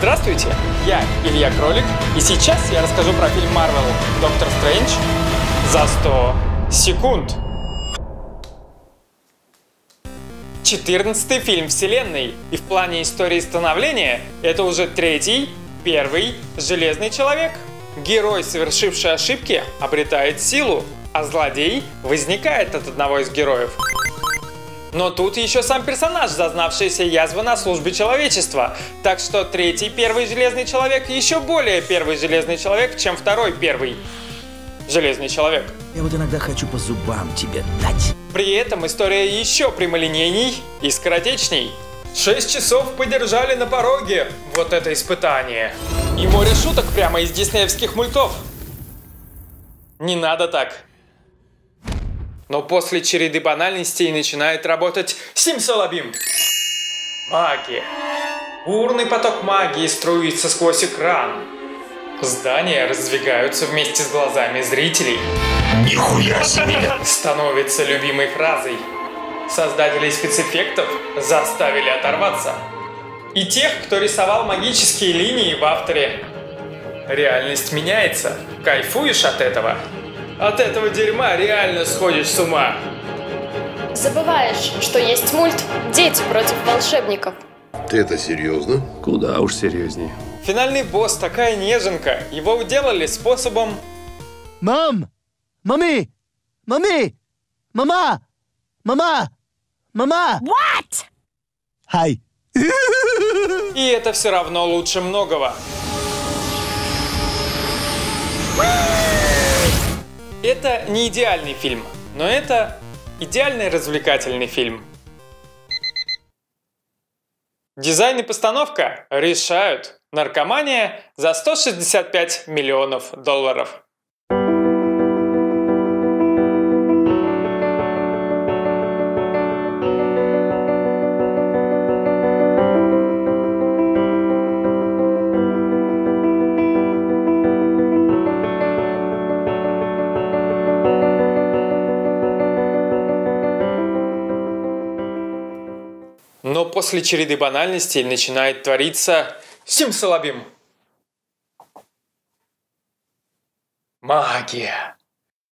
Здравствуйте, я Илья Кролик, и сейчас я расскажу про фильм Marvel «Доктор Стрэндж» за 100 секунд. 14 фильм вселенной, и в плане истории становления это уже третий, первый Железный Человек. Герой, совершивший ошибки, обретает силу, а злодей возникает от одного из героев. Но тут еще сам персонаж, зазнавшийся язвы на службе человечества. Так что третий первый Железный Человек еще более первый Железный Человек, чем второй первый Железный Человек. Я вот иногда хочу по зубам тебе дать. При этом история еще прямолинейней и скоротечней. Шесть часов подержали на пороге вот это испытание. И море шуток прямо из диснеевских мультов. Не надо так. Но после череды банальностей начинает работать Симсалабим. Магия. Бурный поток магии струится сквозь экран. Здания раздвигаются вместе с глазами зрителей. Нихуя себе! Становится любимой фразой. Создатели спецэффектов заставили оторваться. И тех, кто рисовал магические линии в авторе. Реальность меняется. Кайфуешь от этого? От этого дерьма реально сходишь с ума. Забываешь, что есть мульт «Дети против волшебников». Ты это серьезно? Куда уж серьезнее. Финальный босс такая неженка. Его уделали способом... Мам! Мами! Мами! Мама! Мама! Мама! What? Хай! И это все равно лучше многого. Это не идеальный фильм, но это идеальный развлекательный фильм. Дизайн и постановка решают. Наркомания за 165 миллионов долларов. Но после череды банальностей начинает твориться Симсалабим. Магия.